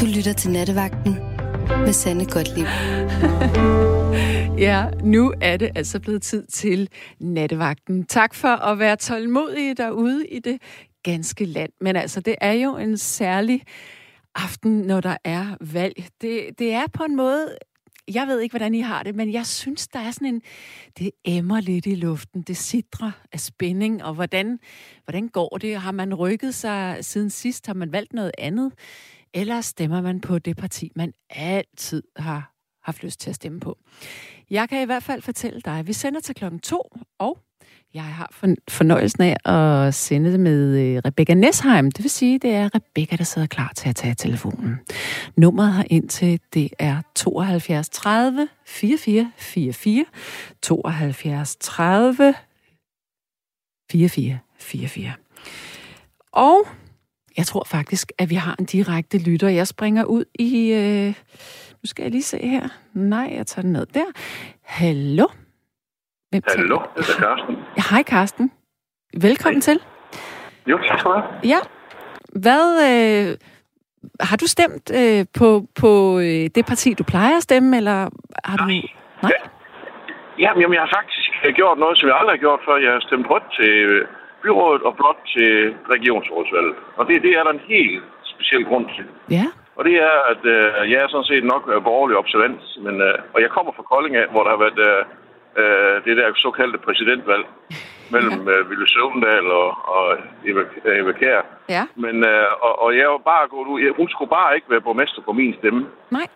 Du lytter til Nattevagten med Sande Godtlib. ja, nu er det altså blevet tid til nattevagten. Tak for at være tålmodige derude i det ganske land. Men altså, det er jo en særlig aften, når der er valg. Det, det er på en måde jeg ved ikke, hvordan I har det, men jeg synes, der er sådan en... Det emmer lidt i luften. Det sidrer af spænding, og hvordan, hvordan går det? Har man rykket sig siden sidst? Har man valgt noget andet? Eller stemmer man på det parti, man altid har haft lyst til at stemme på? Jeg kan i hvert fald fortælle dig, at vi sender til klokken to, og jeg har fornøjelsen af at sende det med øh, Rebecca Nesheim. Det vil sige, det er Rebecca, der sidder klar til at tage telefonen. Nummeret her ind til, det er 72 30 44 44 72 30 44 44. Og jeg tror faktisk, at vi har en direkte lytter. Jeg springer ud i... Øh, nu skal jeg lige se her. Nej, jeg tager den ned der. Hallo? Hvem Hallo, det er Karsten. Ja, hej Karsten. Velkommen Hej. til. Jo, tak skal du have. Ja. Hvad... Øh, har du stemt øh, på, på øh, det parti, du plejer at stemme, eller har du... Nej. Nej? Ja, jamen, jeg har faktisk gjort noget, som jeg aldrig har gjort før. Jeg har stemt rødt til øh, byrådet og blot til regionsrådsvalget. Og det, det er der en helt speciel grund til. Ja. Og det er, at øh, jeg er sådan set nok borgerlig observans, men, øh, og jeg kommer fra Kolding af, hvor der har været øh, øh, det der såkaldte præsidentvalg mellem ja. øh, Ville Søvndal og, og Eva, Eva Kjær. Ja. Men, øh, og, og jeg var bare gået ud. Hun skulle bare ikke være borgmester på min stemme. Nej.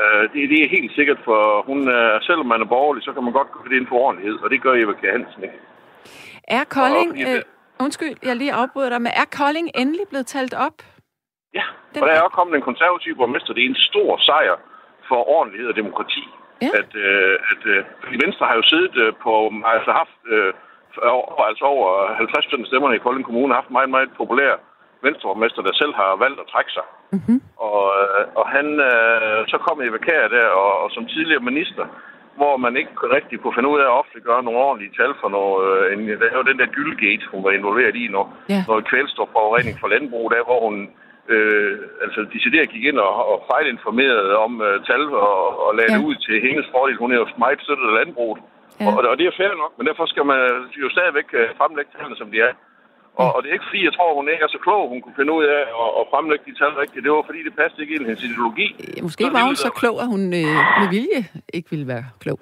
Øh, det, det er helt sikkert, for hun, øh, selvom man er borgerlig, så kan man godt gå det ind for ordentlighed, og det gør Eva Kjær Hansen ikke. Er Kolding... Og, øh, undskyld, jeg lige afbryder dig, men er Kolding endelig blevet talt op? Ja, Den og der er også kommet en konservativ borgmester. Det er en stor sejr for ordentlighed og demokrati. Ja. At, øh, at øh, Venstre har jo siddet øh, på, altså haft øh, over, altså over 50 af stemmerne i Kolding Kommune, haft meget, meget populær venstreborgmester, der selv har valgt at trække sig. Mm-hmm. Og, øh, og han, øh, så kom Eva Kjær der, og, og som tidligere minister, hvor man ikke rigtig kunne finde ud af at offentliggøre nogle ordentlige tal for noget. Øh, en, der er jo den der gyldgate, hun var involveret i, noget, yeah. noget kvælstofforurening for landbrug, der hvor hun øh, altså decideret gik ind og, og fejlinformerede om øh, tal og, og lagde ja. det ud til hendes fordel. Hun er jo meget støttet af landbruget. Ja. Og, og det er fair nok, men derfor skal man jo stadigvæk øh, fremlægge tallene, som de er. Og, og det er ikke fordi, jeg tror, hun ikke er så klog, hun kunne finde ud af at, at fremlægge de tal rigtigt. Det var fordi, det passede ikke ind i hendes ideologi. Ja, måske så var hun så klog, at hun øh, med vilje ikke ville være klog.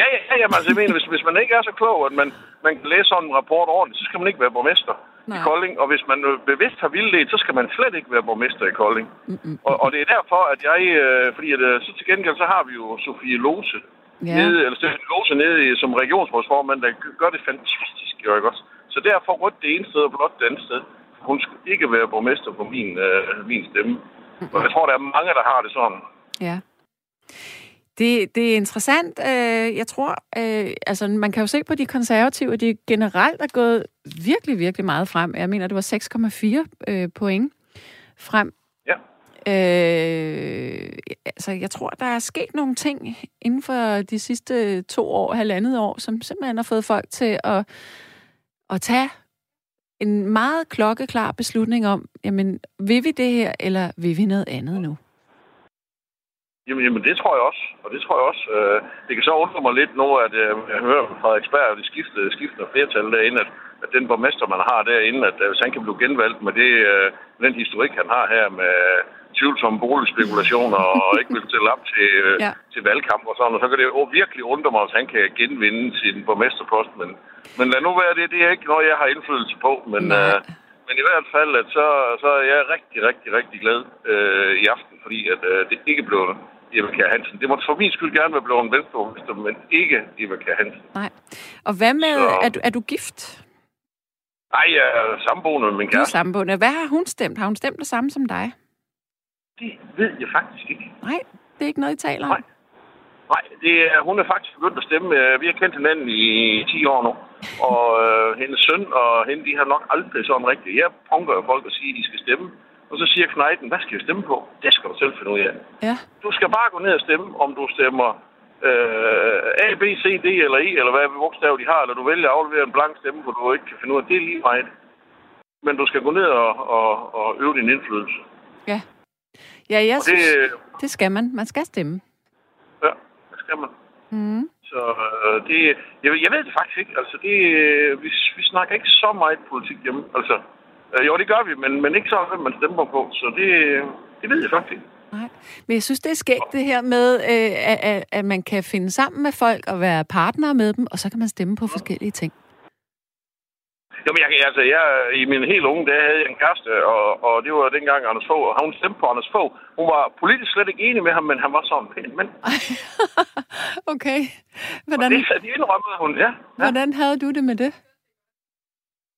Ja, ja, ja, jamen, altså, jeg mener, hvis, hvis man ikke er så klog, at man, man kan læse sådan en rapport ordentligt, så skal man ikke være borgmester. Nej. i Kolding. Og hvis man bevidst har vildledt, så skal man slet ikke være borgmester i Kolding. Mm-mm. Og, og det er derfor, at jeg... Øh, fordi at, øh, så til gengæld, så har vi jo Sofie Lose. Ja. Nede, eller Stefan Lose nede som regionsrådsformand, der gør det fantastisk, jo ikke også? Så derfor rødt det ene sted og blot det andet sted. Hun skal ikke være borgmester på min, øh, min stemme. Og jeg tror, der er mange, der har det sådan. Ja. Det, det er interessant. Øh, jeg tror, øh, altså man kan jo se på de konservative, at de generelt er gået virkelig, virkelig meget frem. Jeg mener, det var 6,4 øh, point frem. Ja. Øh, altså, jeg tror, der er sket nogle ting inden for de sidste to år, halvandet år, som simpelthen har fået folk til at, at tage en meget klokkeklar beslutning om, jamen, vil vi det her, eller vil vi noget andet nu? Jamen, jamen, det tror jeg også. Og det tror jeg også. Øh, det kan så undre mig lidt nu, at øh, jeg hører fra Frederiksberg, at de skiftede, skiftende flertal derinde, at, at den borgmester, man har derinde, at øh, hvis han kan blive genvalgt med det, øh, den historik, han har her med tvivlsomme boligspekulationer og ikke vil stille op til, øh, ja. til valgkamp og sådan, og så kan det jo virkelig undre mig, hvis han kan genvinde sin borgmesterpost. Men, men lad nu være det. Det er ikke noget, jeg har indflydelse på, men... Øh, men i hvert fald, at så, så er jeg rigtig, rigtig, rigtig glad øh, i aften, fordi at øh, det ikke blev Eva Kjær Hansen. Det må for min skyld gerne være blevet en venstreborgmester, men ikke Eva Kjær Hansen. Nej. Og hvad med, så... er, du, er du gift? Nej, jeg er samboende med min kæreste. Du er samboende. Hvad har hun stemt? Har hun stemt det samme som dig? Det ved jeg faktisk ikke. Nej, det er ikke noget, I taler om? Nej. Nej, det er, hun er faktisk begyndt at stemme. Vi har kendt hinanden i 10 år nu. Og øh, hendes søn og hende, de har nok aldrig sådan rigtigt. Jeg punker jo folk og siger, at de skal stemme. Og så siger Knejten, hvad skal jeg stemme på? Det skal du selv finde ud af. Ja. Du skal bare gå ned og stemme, om du stemmer øh, A, B, C, D eller E, eller hvad bogstav de har, eller du vælger at aflevere en blank stemme, hvor du ikke kan finde ud af. Det er lige meget. Men du skal gå ned og, og, og øve din indflydelse. Ja. Ja, jeg synes, det, det skal man. Man skal stemme. Ja, det skal man. Mm. Så øh, det, jeg, jeg ved det faktisk ikke. Altså, det, øh, vi, vi snakker ikke så meget politik hjemme. Altså, øh, jo, det gør vi, men, men ikke så, hvem man stemmer på. Så det, det ved jeg faktisk ikke. Nej, men jeg synes, det er skægt det her med, øh, at, at man kan finde sammen med folk og være partner med dem, og så kan man stemme på forskellige ting. Jamen, jeg, altså, jeg, i min helt unge dage havde jeg en kæreste, og, og det var dengang Anders Fogh, og hun stemte på Anders Fogh. Hun var politisk slet ikke enig med ham, men han var sådan en pæn mand. okay. Hvordan, og det, det indrømmede hun, ja. ja. Hvordan havde du det med det?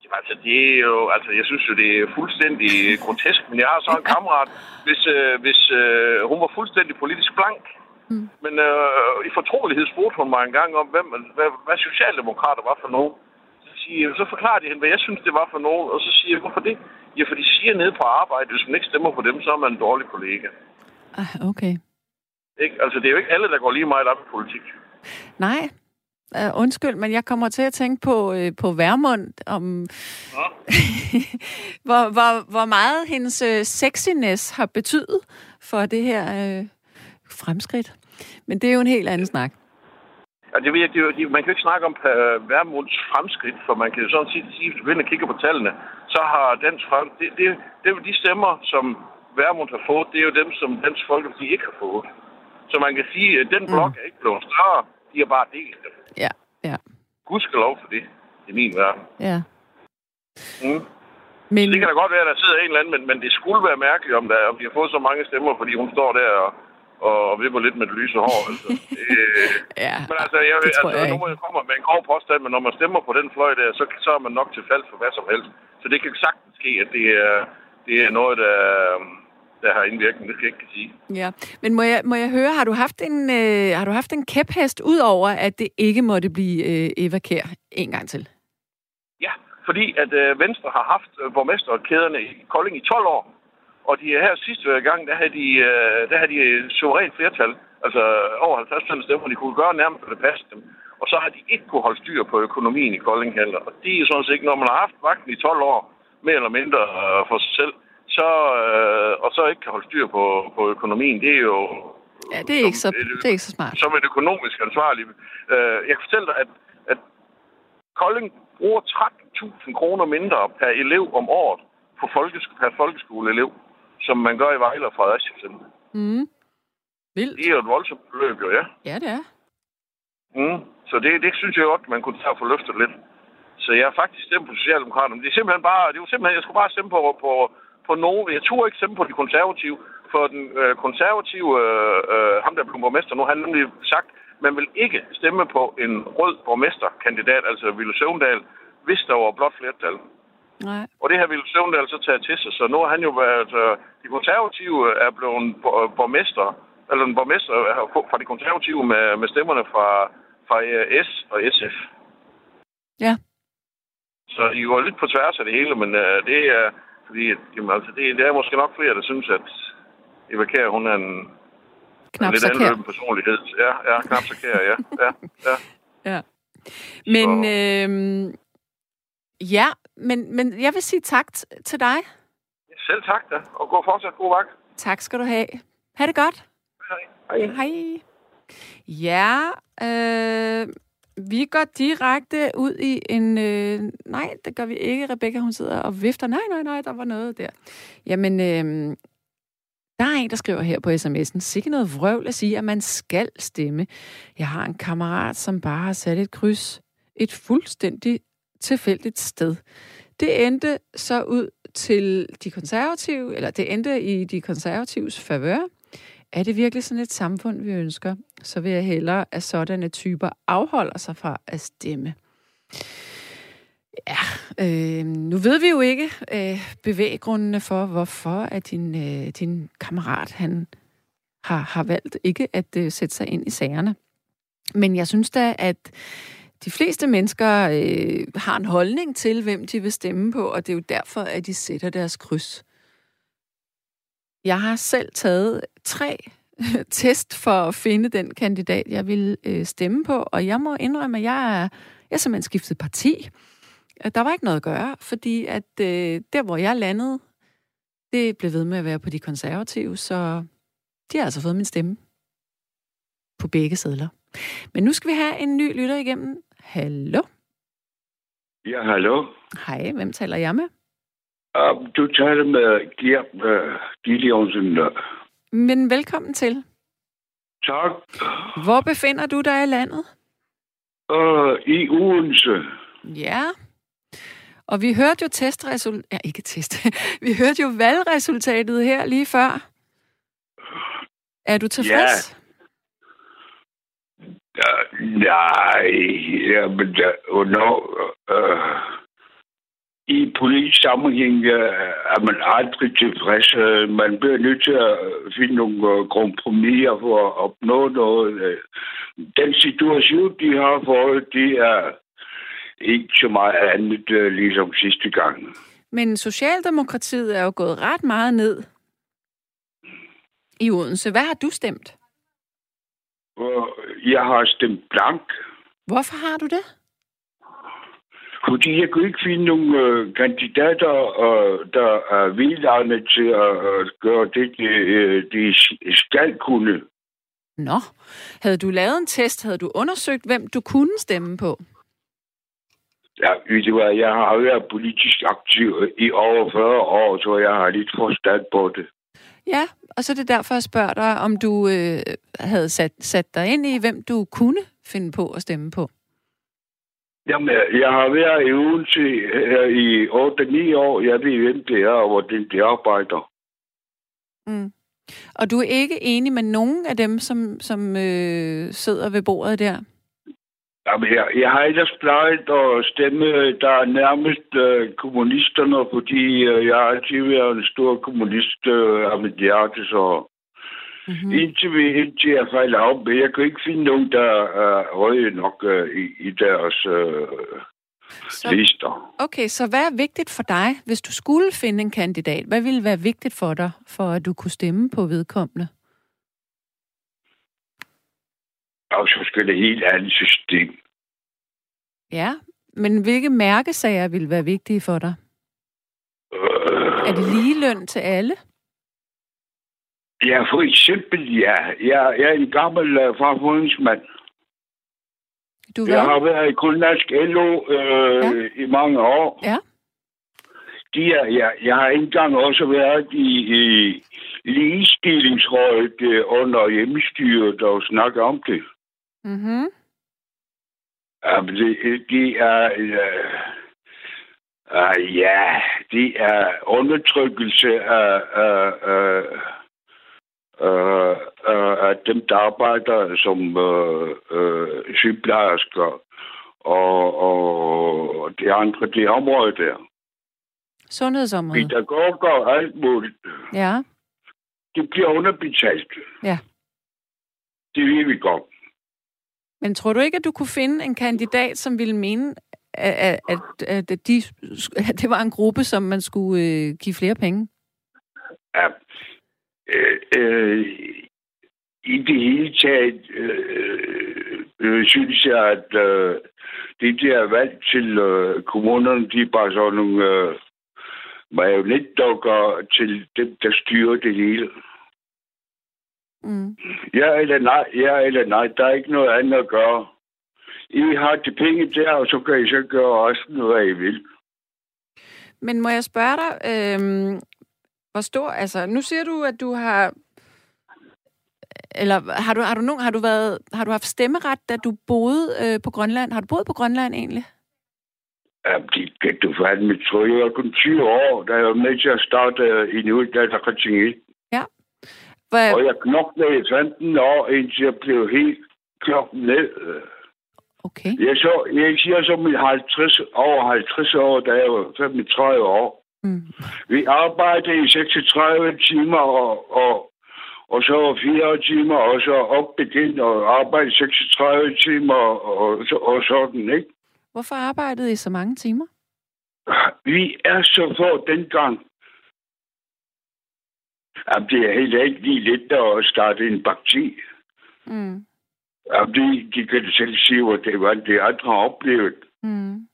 Jamen, altså, det er jo, altså, jeg synes jo, det er fuldstændig grotesk, men jeg har så en kammerat, hvis, øh, hvis øh, hun var fuldstændig politisk blank, mm. men øh, i fortrolighed spurgte hun mig en gang om, hvem, hvad, hvad socialdemokrater var for nogen siger, så forklarer de hende, hvad jeg synes, det var for nogen, og så siger jeg, hvorfor det? Ja, for de siger nede på arbejde, hvis man ikke stemmer på dem, så er man en dårlig kollega. Ah, okay. Ikke? Altså, det er jo ikke alle, der går lige meget op i politik. Nej, Uh, undskyld, men jeg kommer til at tænke på, uh, på Værmund, om ja. hvor, hvor, hvor meget hendes uh, sexiness har betydet for det her uh, fremskridt. Men det er jo en helt anden snak. Ja, det, det, det, man kan jo ikke snakke om uh, Værmunds fremskridt, for man kan jo sådan sige, sige hvis du kigger på tallene, så har Dansk frem, det, det, det, de stemmer, som Værmund har fået, det er jo dem, som Dansk Folkeparti ikke har fået. Så man kan sige, at den blok mm. er ikke blevet større, de har bare delt dem. Ja, ja. lov for det, i min verden. Ja. Mm. Men... Så det kan da godt være, at der sidder en eller anden, men, men det skulle være mærkeligt, om, der, om de har fået så mange stemmer, fordi hun står der og og vipper lidt med det lyse hår. Altså. Øh, ja, men altså, jeg, det altså, jeg nu må jeg komme med en grov påstand, men når man stemmer på den fløj der, så, så er man nok til fald for hvad som helst. Så det kan sagtens ske, at det er, det er noget, der, der har indvirkning. Det skal jeg ikke sige. Ja, men må jeg, må jeg høre, har du haft en, øh, har du haft en kæphest ud over, at det ikke måtte blive øh, Eva Kær en gang til? Ja, fordi at øh, Venstre har haft øh, borgmesterkæderne i Kolding i 12 år. Og de her sidste gang, der havde de, øh, der havde de suverænt flertal. Altså over 50% stemmer, de kunne gøre nærmest, hvad det passede dem. Og så har de ikke kunne holde styr på økonomien i Kolding heller. Og det er sådan set ikke, når man har haft magten i 12 år, mere eller mindre øh, for sig selv, så, øh, og så ikke kan holde styr på, på økonomien, det er jo... Ja, det er, som, ikke så, det er ikke så smart. Som et økonomisk ansvarlig. Øh, jeg kan fortælle dig, at, at Kolding bruger 13.000 kroner mindre per elev om året på folkesk- per folkeskoleelev som man gør i Vejle og Fredericia. Mm. Vildt. Det er jo et voldsomt beløb, jo, ja. Ja, det er. Mm. Så det, det synes jeg godt, man kunne tage og få løftet lidt. Så jeg har faktisk stemt på Socialdemokraterne. Det er simpelthen bare, det var simpelthen, jeg skulle bare stemme på, på, på nogen. Jeg turde ikke stemme på de konservative, for den øh, konservative, øh, øh, ham der blev borgmester nu, han nemlig sagt, man vil ikke stemme på en rød borgmesterkandidat, altså Ville Søvndal, hvis der var blot flertal. Nej. Og det har Ville Søvndal så taget til sig, så nu har han jo været... Altså, de konservative er blevet borgmester, eller en borgmester fra de konservative med, med stemmerne fra, fra øh, S og SF. Ja. Så de går lidt på tværs af det hele, men uh, det er... Fordi, jamen, altså, det, det er måske nok flere, der synes, at Eva Kjær, hun er en, knap en lidt anden personlighed. Ja, ja, knap så kær, ja. ja, ja. ja. Men øh, Ja, men, men jeg vil sige tak til dig. Selv tak da, og gå fortsat god vagt. Tak skal du have. Ha' det godt. Hej. Hej. Ja, øh, vi går direkte ud i en... Øh, nej, det gør vi ikke. Rebecca, hun sidder og vifter. Nej, nej, nej, der var noget der. Jamen, øh, der er en, der skriver her på sms'en, sikke noget vrøvl at sige, at man skal stemme. Jeg har en kammerat, som bare har sat et kryds et fuldstændig tilfældigt sted. Det endte så ud til de konservative, eller det endte i de konservatives favør. Er det virkelig sådan et samfund, vi ønsker? Så vil jeg hellere, at sådanne typer afholder sig fra at stemme. Ja, øh, nu ved vi jo ikke øh, bevæggrundene for, hvorfor at din, øh, din kammerat han har, har valgt ikke at øh, sætte sig ind i sagerne. Men jeg synes da, at de fleste mennesker øh, har en holdning til, hvem de vil stemme på, og det er jo derfor, at de sætter deres kryds. Jeg har selv taget tre test for at finde den kandidat, jeg vil øh, stemme på, og jeg må indrømme, at jeg er, jeg er simpelthen skiftet parti. Der var ikke noget at gøre, fordi at øh, der, hvor jeg landede, Det blev ved med at være på de konservative, så de har altså fået min stemme på begge sædler. Men nu skal vi have en ny lytter igennem. Hallo? Ja, hallo. Hej, hvem taler jeg med? Uh, du taler med Gert uh, Gideonsen. Men velkommen til. Tak. Hvor befinder du dig i landet? Uh, I Odense. Ja. Og vi hørte jo testresultatet... Ja, ikke test. vi hørte jo valgresultatet her lige før. Er du tilfreds? Ja. Uh, nej, jamen, uh, no, uh, i politisk sammenhæng uh, er man aldrig tilfreds. Uh, man bliver nødt til at finde nogle uh, kompromiser for at opnå noget. Den situation, de har fået, det er ikke så meget andet, ligesom sidste gang. Men Socialdemokratiet er jo gået ret meget ned i Odense. Hvad har du stemt? Jeg har stemt blank. Hvorfor har du det? Fordi jeg kunne ikke finde nogle øh, kandidater, øh, der er vildarne til at øh, gøre det, de, øh, de skal kunne. Nå, havde du lavet en test? Havde du undersøgt, hvem du kunne stemme på? Ja, ved du hvad, jeg har været politisk aktiv i over 40 år, så jeg har lidt forstand på det. Ja, og så er det derfor, jeg spørger dig, om du øh, havde sat, sat dig ind i, hvem du kunne finde på at stemme på. Jamen, jeg har været i Odense her i 8-9 år. Jeg ved, hvem det er, og hvordan de arbejder. Mm. Og du er ikke enig med nogen af dem, som, som øh, sidder ved bordet der? Jamen, jeg, jeg har ellers plejet at stemme, der er nærmest øh, kommunisterne, fordi øh, jeg har altid været en stor kommunist øh, af mit hjerte, så mm-hmm. indtil, vi, indtil jeg fejler op, men jeg kan ikke finde nogen, der er røde nok øh, i, i deres øh, Så- lister. Okay, så hvad er vigtigt for dig, hvis du skulle finde en kandidat? Hvad ville være vigtigt for dig, for at du kunne stemme på vedkommende? Og så skal det helt andet system. Ja, men hvilke mærkesager vil være vigtige for dig? Øh, Er det ligeløn til alle? Ja, for eksempel, ja. Jeg, jeg er en gammel uh, fagforeningsmand. Du Jeg har hvad? været i Grønlandsk LO øh, Ja. i mange år. Ja. De er, jeg, jeg har engang også været i, i ligestillingsrådet øh, under hjemmestyret og snakket om det. Mm-hmm. Jamen, det, de er... Øh, uh, ja, det er undertrykkelse af, af, af, af, af, af dem, der arbejder som øh, øh, sygeplejersker og, og de andre, det område der. Sundhedsområdet. Pædagoger og alt muligt. Ja. Det bliver underbetalt. Ja. Det ved vi godt. Men tror du ikke, at du kunne finde en kandidat, som ville mene, at, at, at, at, de, at det var en gruppe, som man skulle øh, give flere penge? Ja. Øh, øh, I det hele taget øh, øh, synes jeg, at øh, det der valg til øh, kommunerne, de er bare sådan nogle øh, marionetdukker til dem, der styrer det hele. Mm. Ja eller nej, ja eller nej, der er ikke noget andet at gøre. I har de penge der, og så kan I så gøre resten, hvad I vil. Men må jeg spørge dig, øh, hvor stor, altså nu siger du, at du har, eller har du, har du, nogen, har du, været, har du haft stemmeret, da du boede øh, på Grønland? Har du boet på Grønland egentlig? Ja, det kan du fandme tro. Jeg var kun 20 år, da jeg var med til at starte øh, i New Data Coaching Hvor, Og jeg knoklede i 15 år, indtil jeg blev helt klokken ned. okay. Jeg, så, jeg siger som i 50, over 50 år, da jeg var 35 år. Mm. Vi arbejdede i 36 timer, og, og, og så 4 timer, og så op igen og arbejde 36 timer, og, og, så- og sådan, ikke? Hvorfor arbejdede I så mange timer? Vi er så få dengang. Jamen, det er heller ikke lige let at starte en parti. Mm. Jamen, de, de kan selv sige, hvad det var, det andre har oplevet, Mm.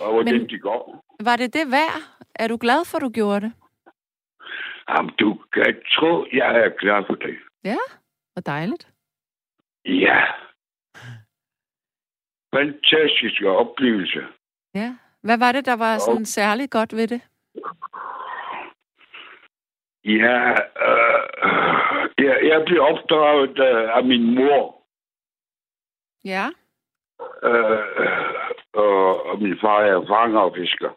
Og hvordan Men- de går. Var det det værd? Er du glad for, at du gjorde det? Jamen, du kan tro, jeg er klar for det. Ja, hvor dejligt. Ja. Fantastiske oplevelse. Ja. Hvad var det, der var sådan særligt godt ved det? Ja, øh, jeg, jeg blev opdraget af min mor. Ja. Øh, og, og min far er fanger og fisker.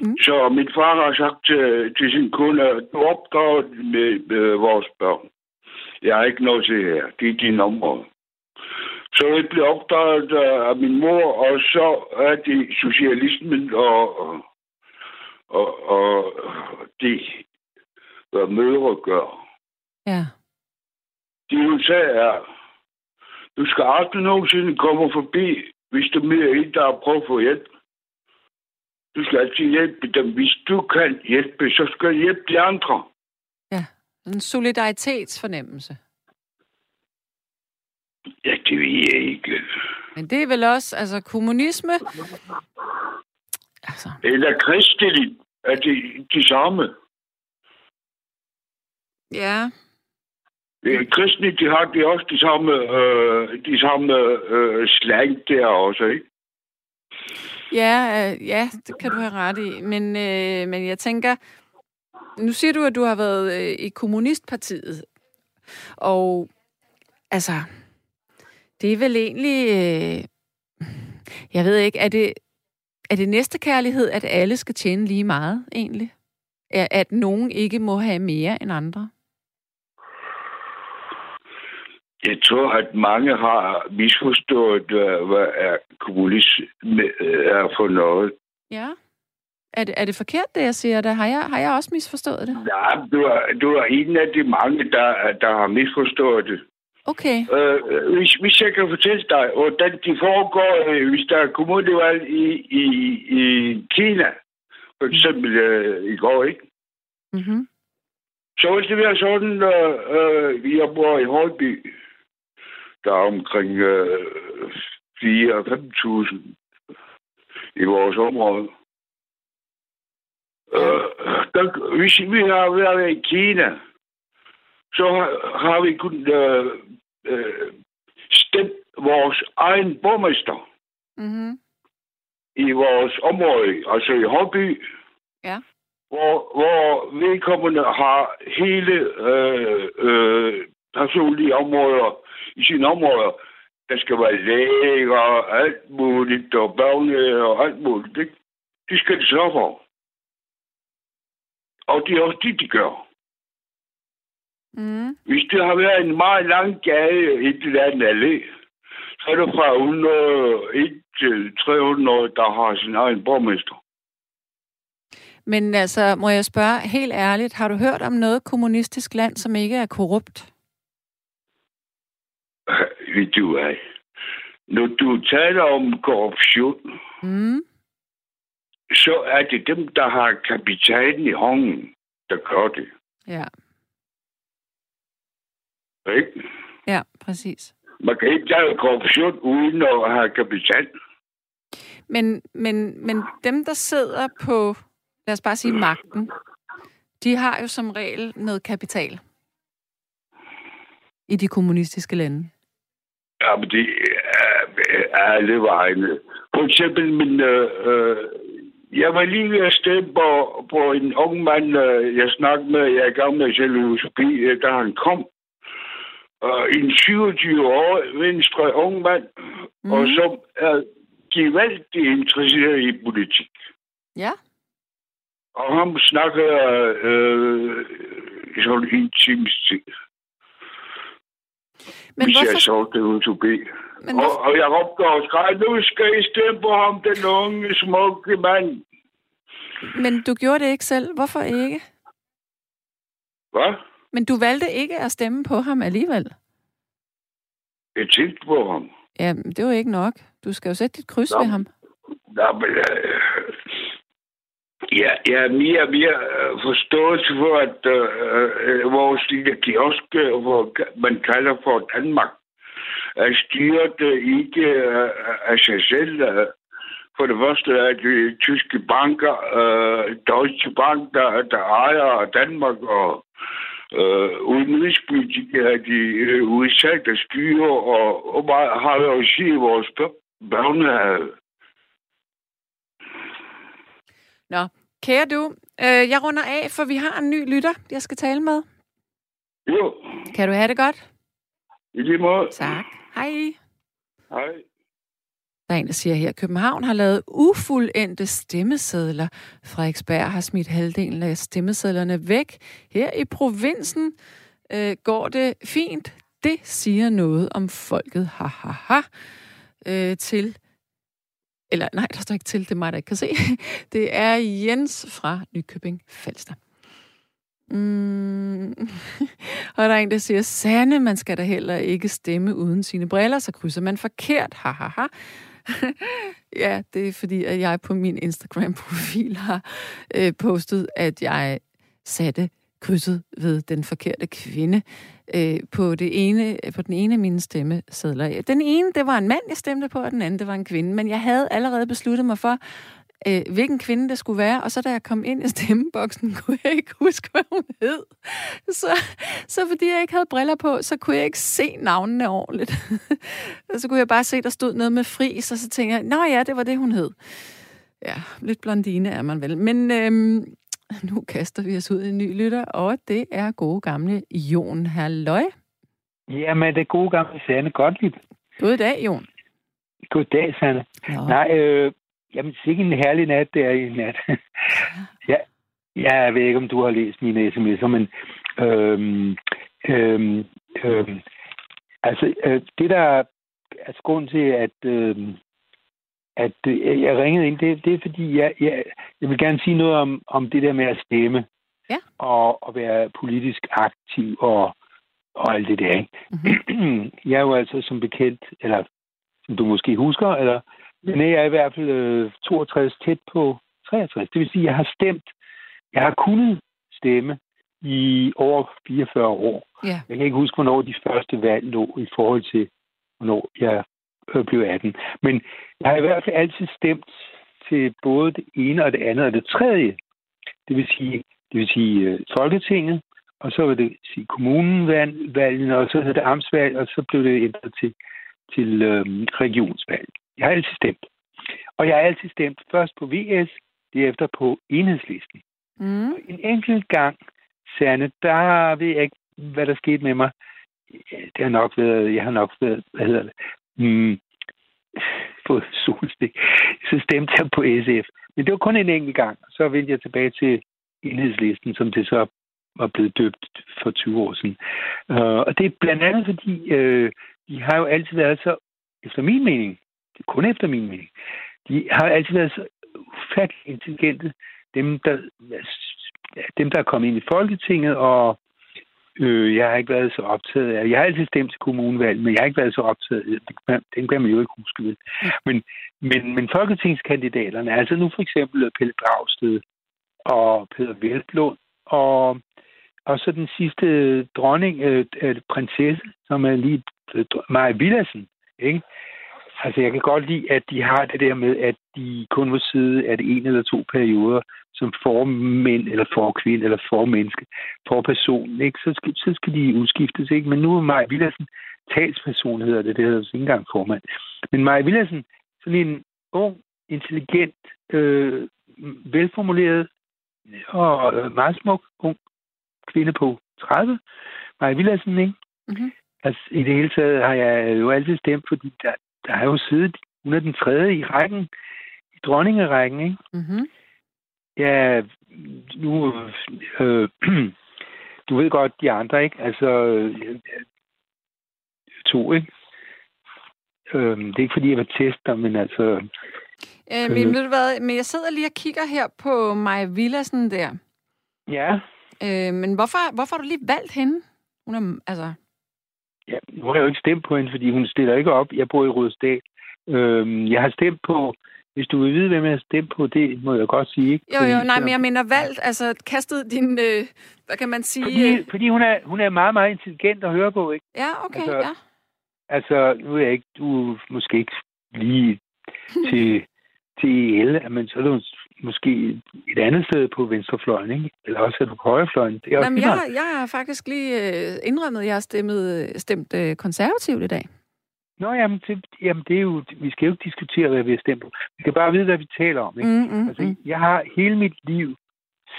Mm. Så min far har sagt til, til sin kunde, du er opdraget med, med vores børn. Jeg har ikke noget til her. Det er din område. Så jeg blev opdraget øh, af min mor, og så er det socialismen og, og, og, og det, hvad mødre gør. Ja. Det sagde er, du skal aldrig nogensinde komme forbi, hvis du møder en, der har at få hjælp. Du skal altid hjælpe dem. Hvis du kan hjælpe, så skal du hjælpe de andre. Ja. En solidaritetsfornemmelse. Ja, det ved jeg ikke. Men det er vel også, altså kommunisme... Altså, Eller kristeligt er det de samme. ja. Kristne, de har de også de samme, øh, de samme øh, slang der også, ikke? Ja, øh, ja, det kan du have ret i. Men, øh, men jeg tænker, nu siger du, at du har været øh, i Kommunistpartiet. Og altså, det er vel egentlig... Øh, jeg ved ikke, er det, er det næste kærlighed, at alle skal tjene lige meget, egentlig? At nogen ikke må have mere end andre? Jeg tror, at mange har misforstået, hvad, hvad er kommunisme øh, er for noget. Ja. Er det, er det forkert, det jeg siger? Der har jeg, har jeg også misforstået det? Ja, du er, du er en af de mange, der, der har misforstået det. Okay. Øh, hvis, hvis jeg kan fortælle dig, hvordan de foregår, øh, hvis der er kommunalvalg i, i, i Kina, for eksempel øh, i går, ikke? Mm-hmm. Så vil det være sådan, øh, øh, jeg bor i Holby, der er omkring øh, 4-5.000 i vores område. Øh, der, hvis vi har været i Kina, så har, har vi kun øh, øh, stemt vores egen borgmester Mm-hmm. i vores område, altså i Holby, Ja. hvor, hvor vedkommende har hele øh, øh, personlige områder i sine områder. Der skal være læge og alt muligt, og børne og alt muligt. Ikke? De skal de sørge for. Og det er også det, de gør. Mm. Hvis det har været en meget lang gade i det andet allé, så er det fra 101 til 300, der har sin egen borgmester. Men altså, må jeg spørge helt ærligt, har du hørt om noget kommunistisk land, som ikke er korrupt? Ved du hvad? Når du taler om korruption, Mm. så er det dem, der har kapitalen i hånden, der gør det. Ja, Ikke? ja, præcis. Man kan ikke lave korruption uden at have kapital. Men, men, men dem, der sidder på, lad os bare sige magten, de har jo som regel noget kapital i de kommunistiske lande. Ja, men det er, alle vegne. For eksempel min... Øh, øh, jeg var lige ved at stemme på, på en ung mand, øh, jeg snakkede med, jeg er i gang med filosofi, da han kom. Øh, en 27 år venstre ung mand, mm. og som er gevaldigt interesseret i politik. Ja, Og ham snakker jeg øh, sådan en times tid. Men hvis jeg hvorfor, så det ud forbi. men Og, hvorfor, og jeg råbte og skreg, nu skal I stemme på ham, den unge, smukke mand. men du gjorde det ikke selv. Hvorfor ikke? Hvad? Men du valgte ikke at stemme på ham alligevel. Jeg tænkte på ham. Ja, det var ikke nok. Du skal jo sætte dit kryds Nå. ved ham. Nå, men, øh, ja, jeg er mere og mere øh, forståelse for, at øh, øh, øh, vores lille kiosk, hvor man kalder for Danmark, er styret ikke øh, af sig selv, øh, For det første er det tyske banker, øh, Deutsche Bank, der, der ejer Danmark, og øh, udenrigspolitik er de øh, USA, der styrer, og, og har jo også i vores børnehave. Nå, kære du, øh, jeg runder af, for vi har en ny lytter, jeg skal tale med. Jo. Kan du have det godt? I lige måde. Tak. Hej. Hej. Der er en, der siger her, København har lavet ufuldendte stemmesedler. Frederiksberg har smidt halvdelen af stemmesedlerne væk. Her i provinsen øh, går det fint. Det siger noget om folket. Ha, ha, ha. Øh, til eller nej, der står ikke til, det er mig, der ikke kan se. Det er Jens fra Nykøbing Falster. Mm. og der er en, der siger, Sande, man skal da heller ikke stemme uden sine briller, så krydser man forkert. Ha, ha, ha. ja, det er fordi, at jeg på min Instagram-profil har øh, postet, at jeg satte krydset ved den forkerte kvinde øh, på, det ene, på den ene af mine stemmesedler. Den ene, det var en mand, jeg stemte på, og den anden, det var en kvinde. Men jeg havde allerede besluttet mig for, øh, hvilken kvinde det skulle være, og så da jeg kom ind i stemmeboksen, kunne jeg ikke huske, hvad hun hed. Så, så fordi jeg ikke havde briller på, så kunne jeg ikke se navnene ordentligt. og så kunne jeg bare se, der stod noget med fris, og så tænkte jeg, nå ja, det var det, hun hed. Ja, lidt blondine er man vel. Men øhm, nu kaster vi os ud i en ny lytter, og det er gode gamle Jon Halløj. Jamen, det er gode gamle Sanne Gottlieb. Goddag, Jon. Goddag, Sanne. Nå. Nej, øh, jamen, sikke en herlig nat, det er i nat. ja, jeg ved ikke, om du har læst mine sms'er, men øhm, øhm, øhm, altså, øh, det der altså grund til, at øhm, at øh, jeg ringede ind, det, det er fordi, jeg, jeg, jeg vil gerne sige noget om, om det der med at stemme. Ja. Og, og være politisk aktiv og, og alt det der. Ikke? Mm-hmm. jeg er jo altså som bekendt, eller som du måske husker, eller, men jeg er i hvert fald øh, 62 tæt på 63. Det vil sige, at jeg har stemt, jeg har kunnet stemme i over 44 år. Ja. Jeg kan ikke huske, hvornår de første valg lå i forhold til, hvornår jeg blev 18. Men jeg har i hvert fald altid stemt til både det ene og det andet og det tredje. Det vil sige, det vil sige uh, Folketinget, og så vil det sige kommunenvalgen, og så hedder det amtsvalg, og så blev det ændret til, til øhm, regionsvalg. Jeg har altid stemt. Og jeg har altid stemt først på VS, derefter på enhedslisten. Mm. En enkelt gang, Sande, der ved jeg ikke, hvad der skete med mig. Det har nok været, jeg har nok været, hvad hedder det, mm, fået solstik. Så stemte jeg på SF. Men det var kun en enkelt gang. Så vendte jeg tilbage til enhedslisten, som det så var blevet døbt for 20 år siden. Øh, og det er blandt andet fordi, øh, de har jo altid været så, efter min mening, det er kun efter min mening, de har altid været så ufattelig intelligente, dem der, dem, der er kommet ind i Folketinget, og Øh, jeg har ikke været så optaget af... Jeg har altid stemt til kommunevalg, men jeg har ikke været så optaget af... Den kan man jo ikke huske, vel? Men, men, men folketingskandidaterne, altså nu for eksempel Pelle Dragsted og Peter Velblund og, og så den sidste dronning, øh, øh, prinsesse, som er lige øh, Maja Villassen, ikke? Altså, jeg kan godt lide, at de har det der med, at de kun må sidde af det en eller to perioder som formænd, eller for kvinde, eller for menneske, for person, ikke? Så, skal, så skal de udskiftes, ikke? Men nu er Maja Villadsen talsperson, hedder det, det hedder ikke engang formand. Men Maja Villadsen, sådan en ung, intelligent, øh, velformuleret og meget smuk ung kvinde på 30. Maja Villadsen, ikke? Mm-hmm. Altså, i det hele taget har jeg jo altid stemt, fordi der, der har jo siddet, hun er den tredje i rækken, i dronningerækken, ikke? Mm-hmm. Ja, nu... Øh, du ved godt, de andre, ikke? Altså, øh, to, ikke? Øh, det er ikke, fordi jeg vil teste dig, men altså... Øh, men, øh, ved du hvad, men jeg sidder lige og kigger her på Maja Villassen der. Ja. Øh, men hvorfor, hvorfor har du lige valgt hende? Hun er, altså... Ja, nu har jeg jo ikke stemt på hende, fordi hun stiller ikke op. Jeg bor i Rødsdal. Øh, jeg har stemt på hvis du vil vide, hvem jeg stemt på, det må jeg godt sige. Ikke? Jo, jo, nej, men jeg mener valgt, altså kastet din, øh, hvad kan man sige? Fordi, øh... fordi hun, er, hun er meget, meget intelligent at høre på, ikke? Ja, okay, altså, ja. Altså, nu er jeg ikke, du er måske ikke lige til til EL, men så er du måske et andet sted på venstrefløjen, ikke? Eller også er du på højrefløjen. Det er Jamen, jeg, jeg har faktisk lige øh, indrømmet, at jeg har stemmet, stemt øh, konservativt i dag. Nå, jamen det, jamen, det er jo... Vi skal jo ikke diskutere, hvad vi har stemt på. Vi skal bare vide, hvad vi taler om, ikke? Mm, mm, Altså, mm. jeg har hele mit liv,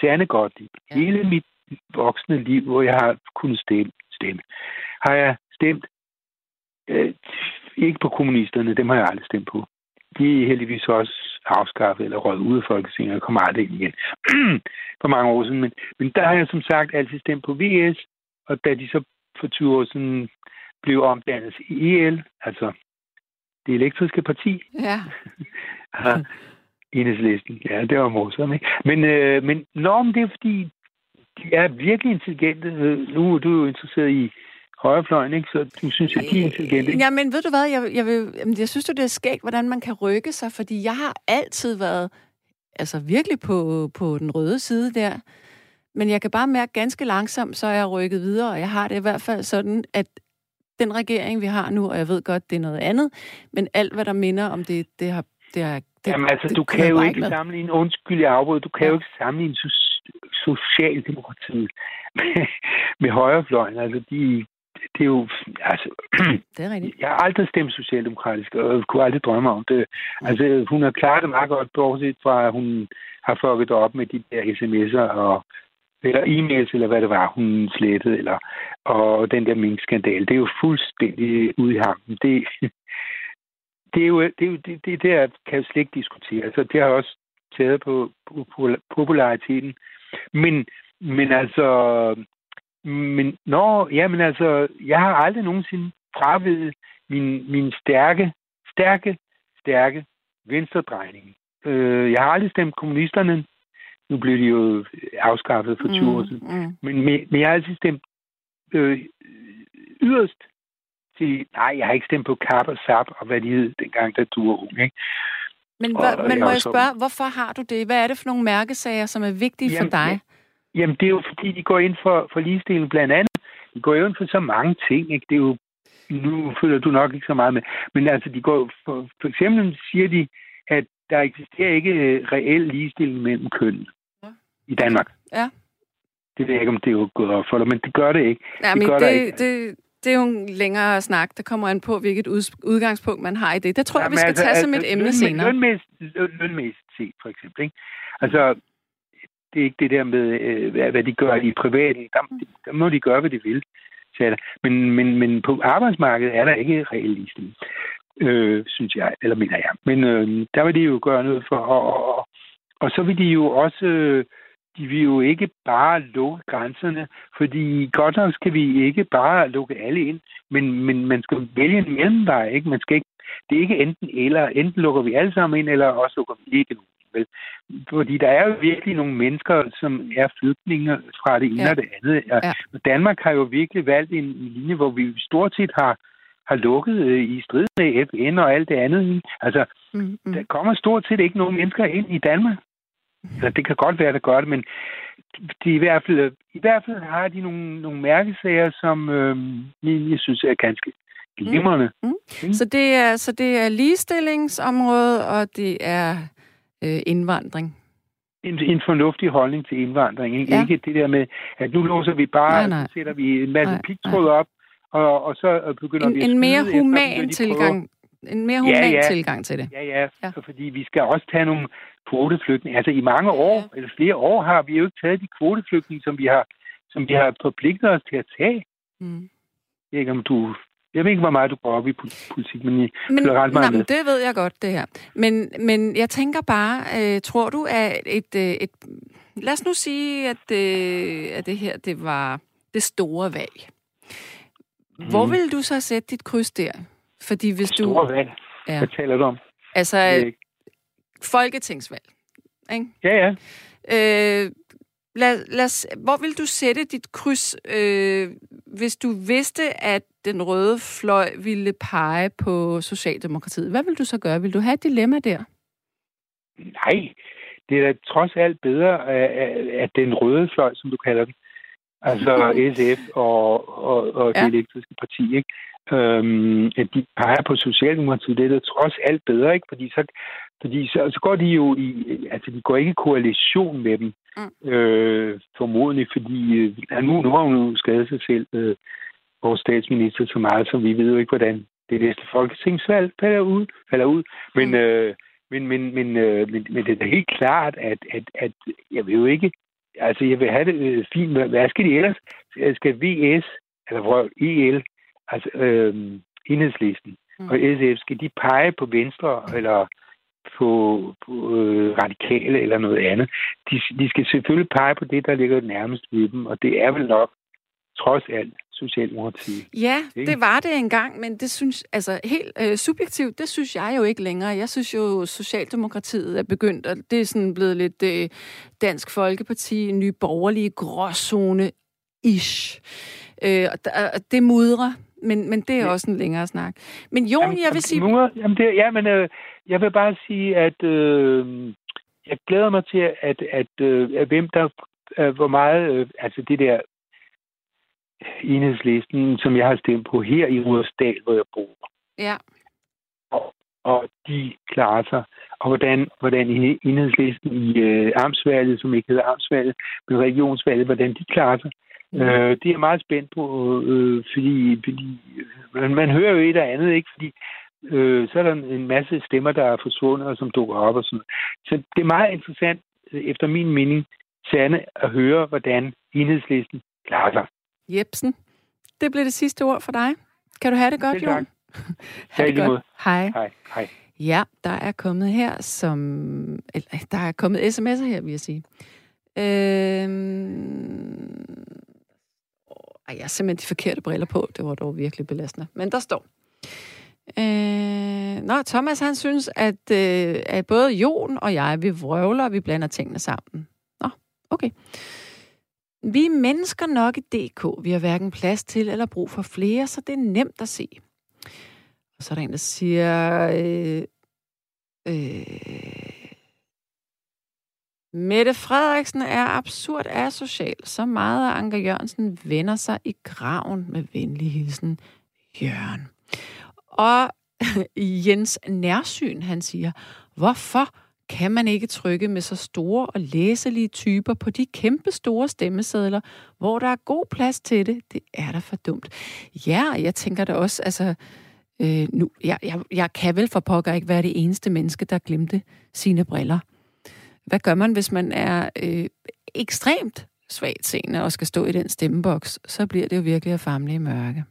sande godt liv, Ja. hele mit voksne liv, hvor jeg har kunnet stemme, stemme har jeg stemt øh, ikke på kommunisterne, dem har jeg aldrig stemt på. De er heldigvis også afskaffet eller røget ud af Folketinget og kommer aldrig ind igen. for mange år siden. Men, men der har jeg som sagt altid stemt på VS, og da de så for 20 år siden blev omdannet til EL, altså det elektriske parti, Ja. har enhedslisten. Ja, det var morsomt, ikke? Men, øh, men nå, men det er fordi, de er virkelig intelligente. Nu er du jo interesseret i højrefløjen, ikke? Så du synes, at de er intelligente, ikke? Ja, men ved du hvad, jeg, jeg, vil, jeg synes det er skægt, hvordan man kan rykke sig, fordi jeg har altid været altså virkelig på, på den røde side der. Men jeg kan bare mærke ganske langsomt, så er jeg rykket videre, og jeg har det i hvert fald sådan, at den regering, vi har nu, og jeg ved godt, det er noget andet, men alt, hvad der minder om det, det har... Det har det, Jamen altså, du kan jo ikke med. sammenligne, undskyld, jeg afbryder, du kan Ja. jo ikke sammenligne so- Socialdemokratiet med, med højrefløjen. Altså, de, det er jo, altså, Det er rigtigt. jeg har aldrig stemt socialdemokratisk, og jeg kunne aldrig drømme om det. Altså, hun har klaret det meget godt, bortset fra, at hun har fucket op med de der sms'er og eller e-mails, eller hvad det var, hun slettede, eller, og den der minkskandal, Det er jo fuldstændig ude i hampen. Det, det er jo, det, er jo, det, det der kan jo slet ikke diskutere. Altså, det har også taget på, på, på populariteten. Men, men altså, men, nå, jamen altså, jeg har aldrig nogensinde fravedet min, min stærke, stærke, stærke venstredrejning. Øh, jeg har aldrig stemt kommunisterne. Nu blev de jo afskaffet for 20 år siden. mm. Men, men, men jeg har altid stemt øh, yderst til... Nej, jeg har ikke stemt på Kap og Sap, og hvad de hed dengang, da du var ung. Ikke? Men, Og hva, men jeg må jeg så- spørge, hvorfor har du det? Hvad er det for nogle mærkesager, som er vigtige for Jamen, dig? Jamen, det er jo fordi, de går ind for, for ligestilling blandt andet. De går jo ind for så mange ting, ikke? Det er jo... Nu følger du nok ikke så meget med. Men altså, de går for, for eksempel siger de, at der eksisterer ikke øh, reel ligestilling mellem kønnene Ja. I Danmark. Ja. Det ved jeg ikke, om det er jo gået op for dig, men det gør det ikke. Ja, det men gør der det, ikke. det, det er jo en længere snak. Der kommer an på, hvilket ud, udgangspunkt man har i det. Det tror jeg, vi skal altså, tage som et altså, emne lønmæ- senere. Lønmæssigt, løn, lønmæssigt set, for eksempel. Ikke? Altså, det er ikke det der med, øh, hvad, de gør i privaten. Der, der må de gøre, hvad de vil. Men, men, men på arbejdsmarkedet er der ikke reel ligestilling, øh, synes jeg, eller mener jeg. Men øh, der vil de jo gøre noget for, og, og, og, og så vil de jo også... Øh, de vil jo ikke bare lukke grænserne, fordi godt nok skal vi ikke bare lukke alle ind, men, men man skal vælge en mellemvej, ikke? Man skal ikke, det er ikke enten eller, enten lukker vi alle sammen ind, eller også lukker vi ikke nogen. Vel? Fordi der er jo virkelig nogle mennesker, som er flygtninge fra det ene Ja. og det andet. Og Ja. Danmark har jo virkelig valgt en linje, hvor vi stort set har, har lukket øh, i strid med FN og alt det andet. Altså, Mm, mm. der kommer stort set ikke nogen mennesker ind i Danmark. Eller det kan godt være, der gør det, men de i hvert fald, i hvert fald har de nogle, nogle mærkesager, som øh, jeg, jeg synes er ganske glimrende. Mm. Så det er, så det er ligestillingsområdet, og det er øh, indvandring. En, en fornuftig holdning til indvandring. Ikke, Ja. ikke det der med, at nu låser vi bare, Nej, nej. så sætter vi en masse pigtråd op, og, og så begynder vi En, at en mere human tilgang. En mere Ja, human ja. tilgang til det. Ja, ja, Ja. ja. fordi vi skal også tage nogle kvoteflygtninge. Altså i mange år, ja. eller flere år, har vi jo ikke taget de kvoteflygtninge, som vi har, som vi har forpligtet os til at tage. Mm. Jeg ved ikke, om du... Jeg ved ikke, hvor meget du går op i pol- politik, men I Men, ret meget nej, det ved jeg godt, det her. Men, men jeg tænker bare, øh, tror du, at et, øh, et... Lad os nu sige, at, øh, at det her, det var det store valg. Hvor Mhm. vil du så sætte dit kryds der? Fordi hvis du... Store valg. Ja. Hvad taler du om? Altså, ikke. folketingsvalg. Ikke? Ja, ja. Øh, lad, lad, os- hvor vil du sætte dit kryds, øh, hvis du vidste, at den røde fløj ville pege på Socialdemokratiet? Hvad vil du så gøre? Vil du have et dilemma der? Nej, det er da trods alt bedre, at, at- at den røde fløj, som du kalder den, altså SF og, og, og Ja. det elektriske parti, ikke? Øhm, at de peger på Socialdemokratiet, det er da trods alt bedre, ikke? Fordi så, Fordi så, så går de jo i, altså de går ikke i koalition med dem, mm. øh, formodentlig, fordi øh, nu, nu har hun jo skadet sig selv, øh, vores statsminister, så meget, så vi ved jo ikke, hvordan det næste folketingsvalg falder ud. Falder ud. Men, mm. øh, men, men, men, øh, men, men det er da helt klart, at, at, at jeg vil jo ikke... Altså, jeg vil have det øh, fint. Hvad skal de ellers? Skal VS, eller EL, altså øh, enhedslisten, mm. og SF, skal de pege på Venstre, eller på, på øh, radikale eller noget andet. De, de skal selvfølgelig pege på det, der ligger nærmest ved dem, og det er vel nok trods alt Socialdemokratiet. Ja, ikke? det var det engang, men det synes, altså helt øh, subjektivt, det synes jeg jo ikke længere. Jeg synes jo, Socialdemokratiet er begyndt, og det er sådan blevet lidt øh, Dansk Folkeparti, ny borgerlige gråzone-ish. Øh, og, og det mudrer, men, men det er også en længere snak. Men Jon, jamen, jeg vil sige... Mudre, jamen det, ja, men øh, jeg vil bare sige, at øh, jeg glæder mig til, at, at, øh, at hvem der øh, hvor meget, øh, altså det der enhedslisten, som jeg har stemt på her i Rudersdal, hvor jeg bor. Ja. Og, og de klarer sig. Og hvordan, hvordan enhedslisten i øh, armsvalget, som ikke hedder armsvalget, men regionsvalget, hvordan de klarer sig. Mm. Øh, det er jeg meget spændt på, øh, fordi, fordi man, man hører jo et og andet, ikke? Fordi øh, så er der en masse stemmer, der er forsvundet og som dukker op og sådan Så det er meget interessant, efter min mening, Sande, at høre, hvordan enhedslisten klarer sig. Jebsen. Det blev det sidste ord for dig. Kan du have det godt, Jon? ha' det godt. Hej. Hej. Hej. Ja, der er kommet her som... Eller, der er kommet sms'er her, vil jeg sige. Øhm... Ej, jeg har simpelthen de forkerte briller på. Det var dog virkelig belastende. Men der står... Øh... Nå, Thomas han synes, at, øh, at både Jon og jeg, vi vrøvler, og vi blander tingene sammen. Nå, okay. Vi er mennesker nok i DK. Vi har hverken plads til eller brug for flere, så det er nemt at se. Og så er der en, der siger... Øh, øh, Mette Frederiksen er absurd asocial. Så meget af Anker Jørgensen vender sig i graven med venlig hilsen. Jørgen. Og Jens Nærsyn, han siger, hvorfor kan man ikke trykke med så store og læselige typer på de kæmpe store stemmesedler, hvor der er god plads til det. Det er da for dumt. Ja, jeg tænker da også, altså, øh, nu, jeg, jeg, jeg kan vel for pokker ikke være det eneste menneske, der glemte sine briller. Hvad gør man, hvis man er øh, ekstremt svagt seende og skal stå i den stemmeboks? Så bliver det jo virkelig at famle i mørke.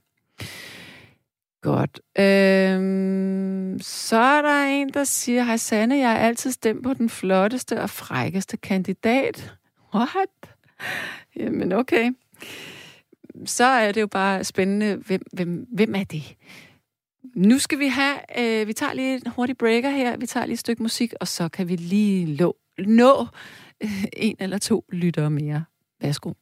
Godt. Øhm, så er der en, der siger, hej Sanne, jeg har altid stemt på den flotteste og frækkeste kandidat. What? Jamen okay. Så er det jo bare spændende, hvem, hvem, hvem er det? Nu skal vi have, øh, vi tager lige en hurtig breaker her, vi tager lige et stykke musik, og så kan vi lige lå, nå øh, en eller to lyttere mere. Værsgo.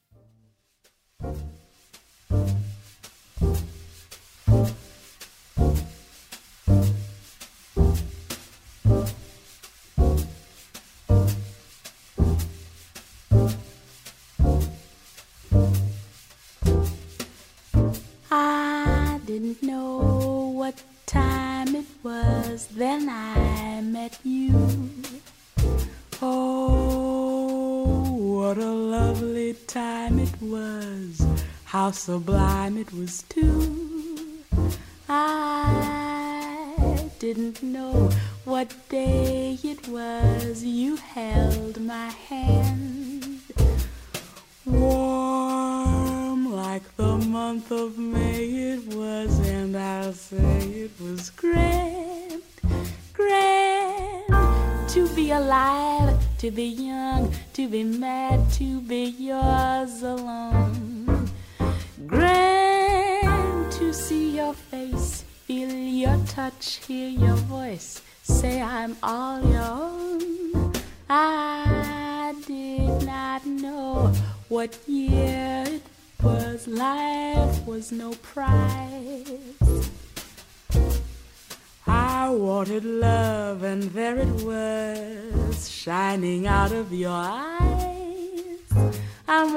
didn't know what time it was, then I met you. Time it was, how sublime it was too. I didn't know what day it was, you held my hand. Warm like the month of May it was, and I'll say it was grand, grand to be alive, to be young, to be mad, to be yours alone. Grand to see your face, feel your touch, hear your voice, say I'm all your own. I did not know what year it was life was no prize. I wanted love, and there it was, shining out of your eyes. I'm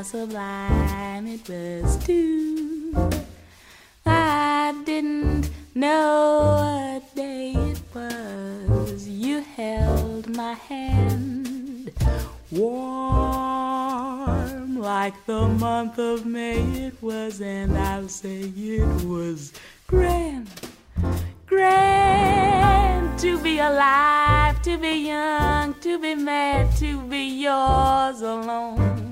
how sublime it was too. I didn't know what day it was. You held my hand, warm like the month of May it was, and I'll say it was grand, grand to be alive, to be young, to be mad, to be yours alone.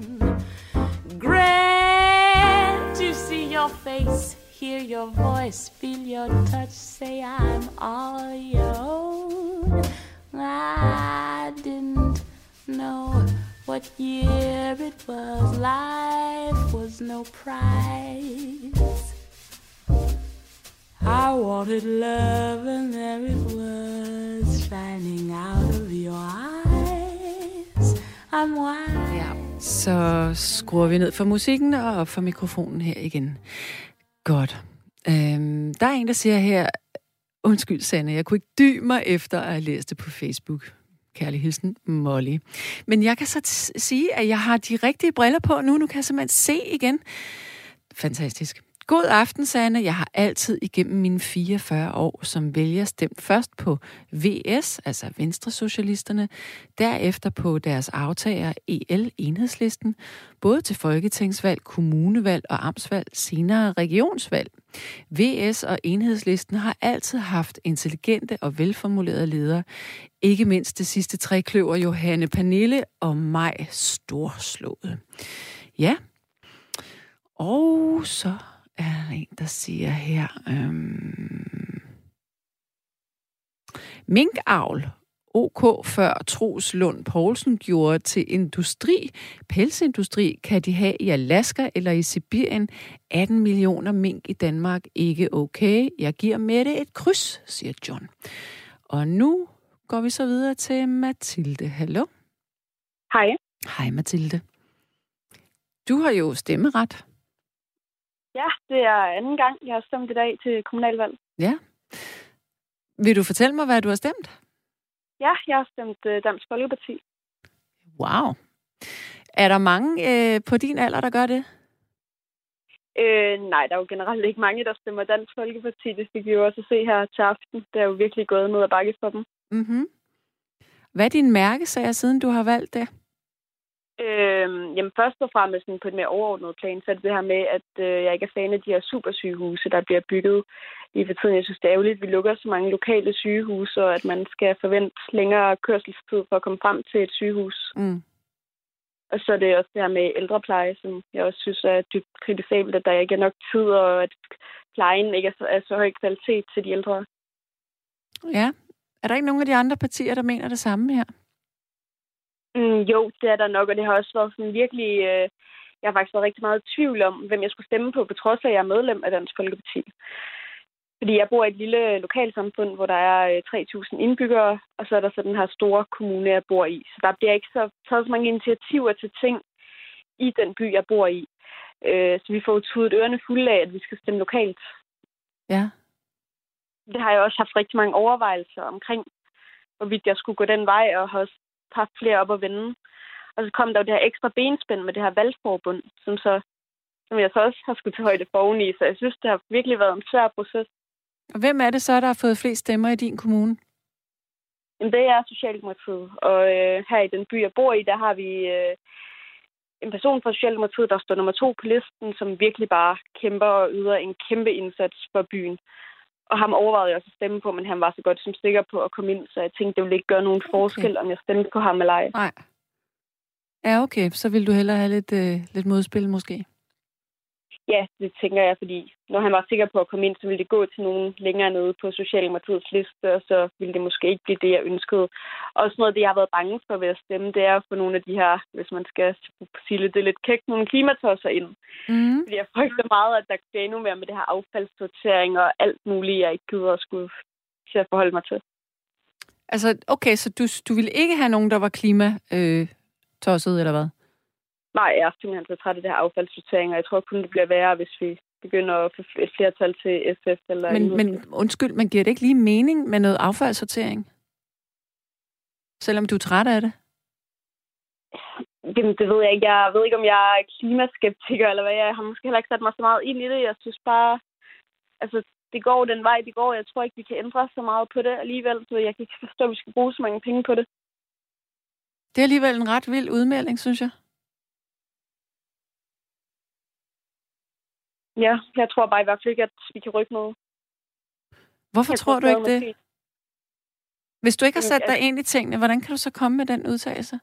Grand to see your face, hear your voice, feel your touch, say I'm all your own. I didn't know what year it was, life was no prize. I wanted love, and there it was, shining out of your eyes. I'm wild. Så skruer vi ned for musikken og op for mikrofonen her igen. Godt. Øhm, der er en, der siger her, undskyld Sanne, jeg kunne ikke dy mig efter at have læst det på Facebook. Kærlig hilsen, Molly. Men jeg kan så t- sige, at jeg har de rigtige briller på nu. Nu kan jeg simpelthen se igen. Fantastisk. God aften, Sanne. Jeg har altid igennem mine 44 år som vælger stemt først på VS, altså Venstresocialisterne, derefter på deres aftager EL, Enhedslisten, både til folketingsvalg, kommunevalg og amtsvalg, senere regionsvalg. VS og Enhedslisten har altid haft intelligente og velformulerede ledere, ikke mindst det sidste tre kløver Johanne Pernille og mig storslået. Ja, og så er en, der siger her... Øhm, minkavl. OK før Troels Lund Poulsen gjorde til industri, pelsindustri, kan de have i Alaska eller i Sibirien. 18 millioner mink i Danmark ikke okay. Jeg giver med det et kryds, siger John. Og nu går vi så videre til Mathilde. Hallo? Hej. Hej Mathilde. Du har jo stemmeret. Ja, det er anden gang, jeg har stemt i dag til kommunalvalg. Ja. Vil du fortælle mig, hvad du har stemt? Ja, jeg har stemt uh, Dansk Folkeparti. Wow. Er der mange øh, på din alder, der gør det? Øh, nej, der er jo generelt ikke mange, der stemmer Dansk Folkeparti. Det fik vi jo også at se her til aften. Det er jo virkelig gået ned ad bakke for dem. Mm-hmm. Hvad er din mærkesager, siden du har valgt det? Øh, jamen først og fremmest sådan på et mere overordnet plan, så er det det her med, at øh, jeg ikke er fan af de her supersygehuse, der bliver bygget i for tiden. Jeg synes, det er ærgerligt, at vi lukker så mange lokale sygehuse, og at man skal forvente længere kørselstid for at komme frem til et sygehus. Mm. Og så er det også det her med ældrepleje, som jeg også synes er dybt kritisabelt, at der ikke er nok tid, og at plejen ikke er så, er så høj kvalitet til de ældre. Ja. Er der ikke nogen af de andre partier, der mener det samme her? Mm, jo, det er der nok, og det har også været sådan virkelig... Øh, jeg har faktisk været rigtig meget i tvivl om, hvem jeg skulle stemme på, på trods af, at jeg er medlem af Dansk Folkeparti. Fordi jeg bor i et lille lokalsamfund, hvor der er øh, 3.000 indbyggere, og så er der så den her store kommune, jeg bor i. Så der bliver ikke så taget så mange initiativer til ting i den by, jeg bor i. Øh, så vi får tudet ørerne fulde af, at vi skal stemme lokalt. Ja. Det har jeg også haft rigtig mange overvejelser omkring, hvorvidt jeg skulle gå den vej, og har også haft flere op at vende. Og så kom der jo det her ekstra benspænd med det her valgforbund, som, så, som jeg så også har skulle tage højde for oveni. Så jeg synes, det har virkelig været en svær proces. Og hvem er det så, der har fået flest stemmer i din kommune? Jamen, det er Socialdemokratiet. Og øh, her i den by, jeg bor i, der har vi øh, en person fra Socialdemokratiet, der står nummer to på listen, som virkelig bare kæmper og yder en kæmpe indsats for byen. Og ham overvejede jeg også at stemme på, men han var så godt som sikker på at komme ind, så jeg tænkte, det ville ikke gøre nogen forskel, okay. om jeg stemte på ham eller ej. Nej. Ja, okay. Så vil du hellere have lidt, øh, lidt modspil måske? Ja, det tænker jeg, fordi når han var sikker på at komme ind, så ville det gå til nogen længere nede på Socialdemokratiets liste, og så ville det måske ikke blive det, jeg ønskede. Også noget af det, jeg har været bange for ved at stemme, det er at få nogle af de her, hvis man skal sige det, lidt kægt, nogle klimatosser ind. Mm. Fordi jeg frygter meget, at der bliver endnu mere med det her affaldssortering og alt muligt, jeg ikke gider at skulle til at forholde mig til. Altså, okay, så du, du ville ikke have nogen, der var klima øh, tosset, eller hvad? Nej, jeg er simpelthen så træt af det her affaldssortering, og jeg tror kun, det bliver værre, hvis vi begynder at få et flertal til SF. Eller men, men undskyld, man giver det ikke lige mening med noget affaldssortering? Selvom du er træt af det? Jamen, det ved jeg ikke. Jeg ved ikke, om jeg er klimaskeptiker, eller hvad. Jeg har måske heller ikke sat mig så meget ind i det. Jeg synes bare, altså, det går den vej, det går. Jeg tror ikke, vi kan ændre så meget på det alligevel, så jeg kan ikke forstå, at vi skal bruge så mange penge på det. Det er alligevel en ret vild udmelding, synes jeg. Ja, jeg tror bare i hvert fald ikke, at vi kan rykke noget. Hvorfor jeg tror du ikke det? Hvis du ikke har sat dig ind i tingene, hvordan kan du så komme med den udtalelse?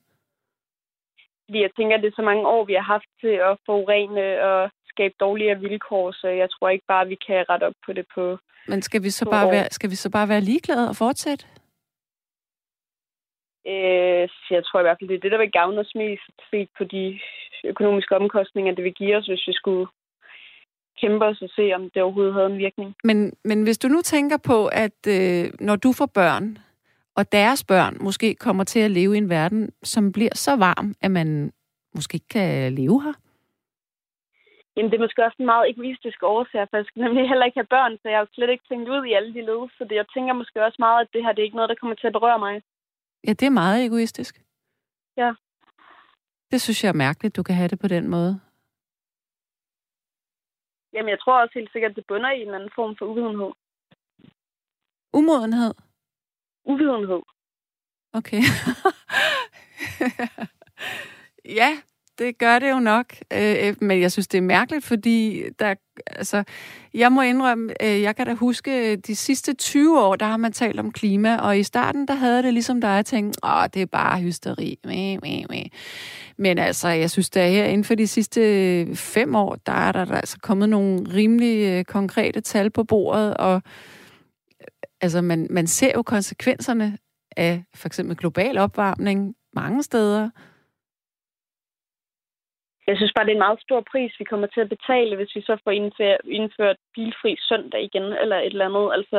Fordi jeg tænker, at det er så mange år, vi har haft til at forurene og skabe dårligere vilkår, så jeg tror ikke bare, at vi kan rette op på det på Men skal vi så, bare være, skal vi så bare være ligeglade og fortsætte? Øh, jeg tror i hvert fald, det er det, der vil gavne os mest set på de økonomiske omkostninger, det vil give os, hvis vi skulle kæmpe os og se, om det overhovedet havde en virkning. Men, men hvis du nu tænker på, at øh, når du får børn, og deres børn måske kommer til at leve i en verden, som bliver så varm, at man måske ikke kan leve her? Jamen, det er måske også en meget egoistisk årsag, for jeg skal nemlig heller ikke have børn, så jeg har jo slet ikke tænkt ud i alle de led. Så det, jeg tænker måske også meget, at det her det er ikke noget, der kommer til at berøre mig. Ja, det er meget egoistisk. Ja. Det synes jeg er mærkeligt, du kan have det på den måde. Jamen, jeg tror også helt sikkert, at det bunder i en anden form for uvidenhed. Umodenhed? Uvidenhed. Okay. ja, det gør det jo nok. Øh, øh, men jeg synes, det er mærkeligt, fordi der, altså, jeg må indrømme, øh, jeg kan da huske, øh, de sidste 20 år, der har man talt om klima, og i starten, der havde det ligesom dig, at tænke, åh, det er bare hysteri. Mæ, mæ, mæ. Men altså, jeg synes, der her inden for de sidste øh, fem år, der er der, der altså kommet nogle rimelig øh, konkrete tal på bordet, og altså, man, man ser jo konsekvenserne af for eksempel global opvarmning mange steder, jeg synes bare, det er en meget stor pris, vi kommer til at betale, hvis vi så får indført, indført bilfri søndag igen, eller et eller andet. Altså,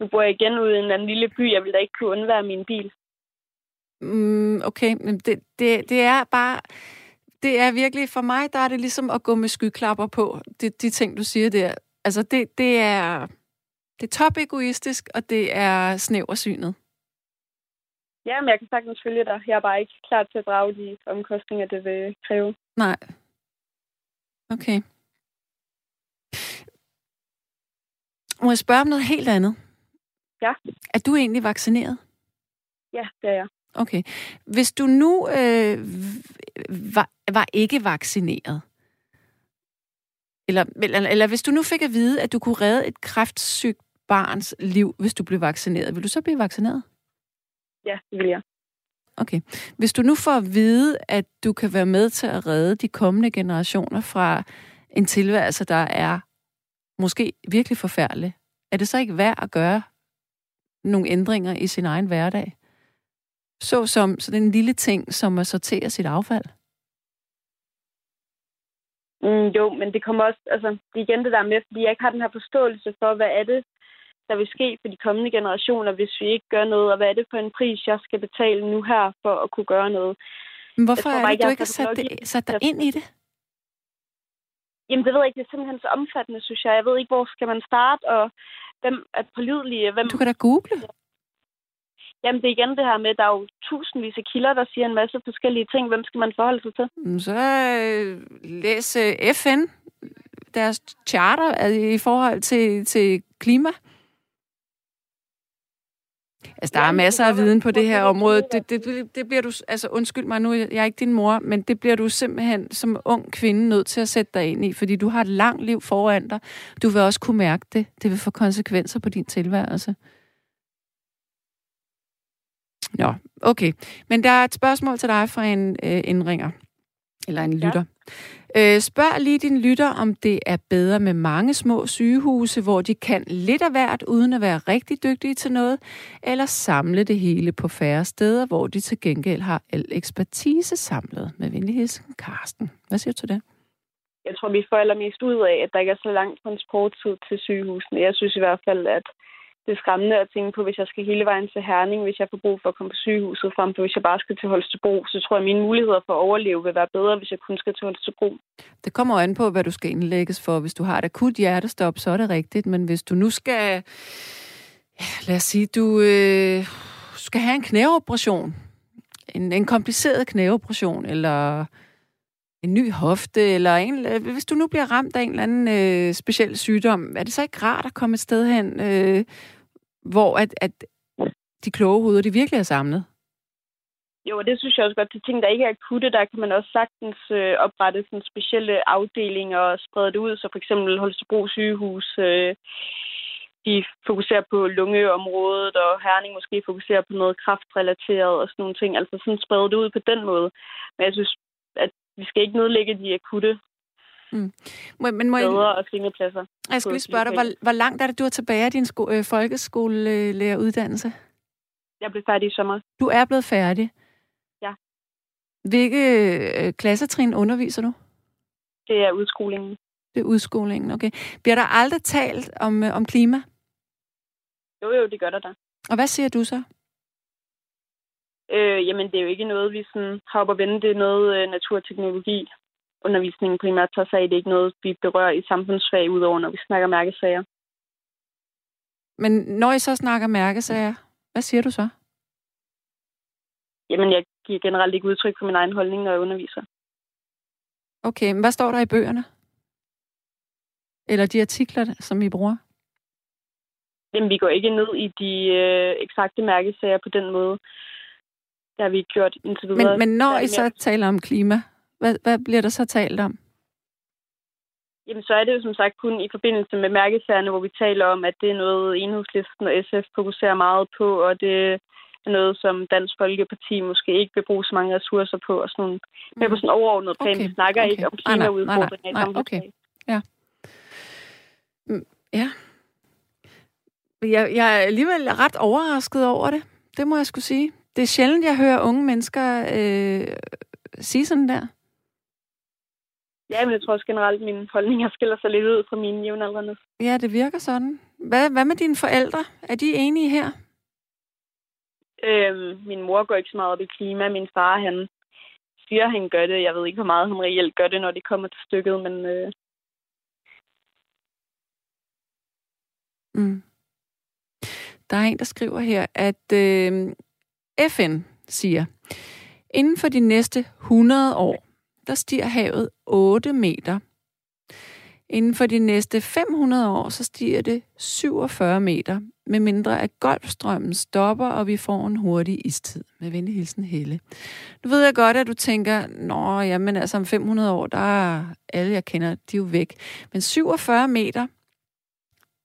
nu bor jeg igen ude i en anden lille by. Jeg vil da ikke kunne undvære min bil. Mm, okay, men det, det, det er bare... Det er virkelig, for mig, der er det ligesom at gå med skyklapper på, det, de ting, du siger der. Altså, det, det er... Det er top egoistisk, og det er snæversynet. Ja, men jeg kan sagtens følge dig. Jeg er bare ikke klar til at drage de omkostninger, det vil kræve. Nej. Okay. Må jeg spørge om noget helt andet? Ja. Er du egentlig vaccineret? Ja, det er jeg. Okay. Hvis du nu øh, var, var ikke vaccineret, eller, eller, eller hvis du nu fik at vide, at du kunne redde et kræftsygt barns liv, hvis du blev vaccineret, vil du så blive vaccineret? Ja, det vil jeg. Okay. Hvis du nu får at vide, at du kan være med til at redde de kommende generationer fra en tilværelse, der er måske virkelig forfærdelig, er det så ikke værd at gøre nogle ændringer i sin egen hverdag? Så som sådan en lille ting, som at sortere sit affald? Mm, jo, men det kommer også, altså, det er igen det der med, fordi jeg ikke har den her forståelse for, hvad er det, der vil ske for de kommende generationer, hvis vi ikke gør noget, og hvad er det for en pris, jeg skal betale nu her for at kunne gøre noget. Men hvorfor tror, er det, du ikke har sat, det, sat dig ind i det? Jamen, det ved jeg ikke. Det er simpelthen så omfattende, synes jeg. Jeg ved ikke, hvor skal man starte, og hvem er pålidelige. Hvem... Du kan da google. Jamen, det er igen det her med, at der er jo tusindvis af kilder, der siger en masse forskellige ting. Hvem skal man forholde sig til? Så øh, læs øh, FN, deres charter i forhold til, til klima. Altså, der ja, er masser af viden på det her område. Det, det, det bliver du, altså undskyld mig nu, jeg er ikke din mor, men det bliver du simpelthen som ung kvinde nødt til at sætte dig ind i, fordi du har et langt liv foran dig. Du vil også kunne mærke det. Det vil få konsekvenser på din tilværelse. Nå, okay. Men der er et spørgsmål til dig fra en øh, indringer. Eller en lytter. Øh, spørg lige din lytter, om det er bedre med mange små sygehuse, hvor de kan lidt af hvert, uden at være rigtig dygtige til noget, eller samle det hele på færre steder, hvor de til gengæld har al ekspertise samlet. Med venligheden, Karsten. Hvad siger du til det? Jeg tror, vi får allermest ud af, at der ikke er så lang transporttid til sygehusene. Jeg synes i hvert fald, at det er skræmmende at tænke på, hvis jeg skal hele vejen til Herning, hvis jeg får brug for at komme på sygehuset, frem for hvis jeg bare skal til Holstebro, så tror jeg, at mine muligheder for at overleve vil være bedre, hvis jeg kun skal til Holstebro. Det kommer an på, hvad du skal indlægges for. Hvis du har et akut hjertestop, så er det rigtigt. Men hvis du nu skal... Ja, lad os sige, du øh, skal have en knæoperation. En, en kompliceret knæoperation, eller en ny hofte, eller en, øh, hvis du nu bliver ramt af en eller anden øh, speciel sygdom, er det så ikke rart at komme et sted hen, øh, hvor at, at de kloge hoveder, de virkelig er samlet? Jo, og det synes jeg også godt. Til ting, der ikke er akutte, der kan man også sagtens øh, oprette sådan specielle afdelinger og sprede det ud. Så for eksempel Holstebro sygehus, øh, de fokuserer på lungeområdet, og Herning måske fokuserer på noget kraftrelateret og sådan nogle ting. Altså sådan sprede det ud på den måde. Men jeg synes, at vi skal ikke nedlægge de akutte Mm. Må, men må jeg, og sengepladser. Jeg skal lige spørge dig, hvor, hvor langt er det, du er tilbage af din sko, øh, folkeskolelæreruddannelse? Jeg blev færdig i sommer. Du er blevet færdig? Ja. Hvilke øh, klassetrin underviser du? Det er udskolingen. Det er udskolingen, okay. Bliver der aldrig talt om, øh, om klima? Jo, jo, det gør der da. Og hvad siger du så? Øh, jamen, det er jo ikke noget, vi sådan har op at vende. Det er noget øh, naturteknologi undervisningen primært tager sig af. Det er ikke noget, vi berører i samfundsfag, udover når vi snakker mærkesager. Men når I så snakker mærkesager, hvad siger du så? Jamen, jeg giver generelt ikke udtryk for min egen holdning, når jeg underviser. Okay, men hvad står der i bøgerne? Eller de artikler, som I bruger? Jamen, vi går ikke ned i de øh, eksakte mærkesager på den måde. Det har vi ikke gjort indtil videre. Men, men når I så taler om klima, hvad, hvad bliver der så talt om? Jamen, så er det jo som sagt kun i forbindelse med mærkesagerne, hvor vi taler om, at det er noget, enhedslisten og SF fokuserer meget på, og det er noget, som Dansk Folkeparti måske ikke vil bruge så mange ressourcer på, og sådan mm. Men på sådan overordnet plan. Okay. Vi snakker okay. ikke om klimaudfordringer nej, nej, nej, okay. Ja. Mm, ja. Jeg, jeg er alligevel ret overrasket over det. Det må jeg skulle sige. Det er sjældent, jeg hører unge mennesker øh, sige sådan der. Ja, men jeg tror også generelt, at mine holdninger skiller sig lidt ud fra mine jævnaldrende. Ja, det virker sådan. Hvad, hvad med dine forældre? Er de enige her? Øhm, min mor går ikke så meget op i klima. Min far, han siger, at han gør det. Jeg ved ikke, hvor meget han reelt gør det, når det kommer til stykket, men... Øh... Mm. Der er en, der skriver her, at øh, FN siger, inden for de næste 100 år, der stiger havet 8 meter. Inden for de næste 500 år, så stiger det 47 meter, med mindre at Golfstrømmen stopper, og vi får en hurtig istid. Med venlig hilsen, Helle. Nu ved jeg godt, at du tænker, nå, jamen altså om 500 år, der er alle, jeg kender, de er jo væk. Men 47 meter,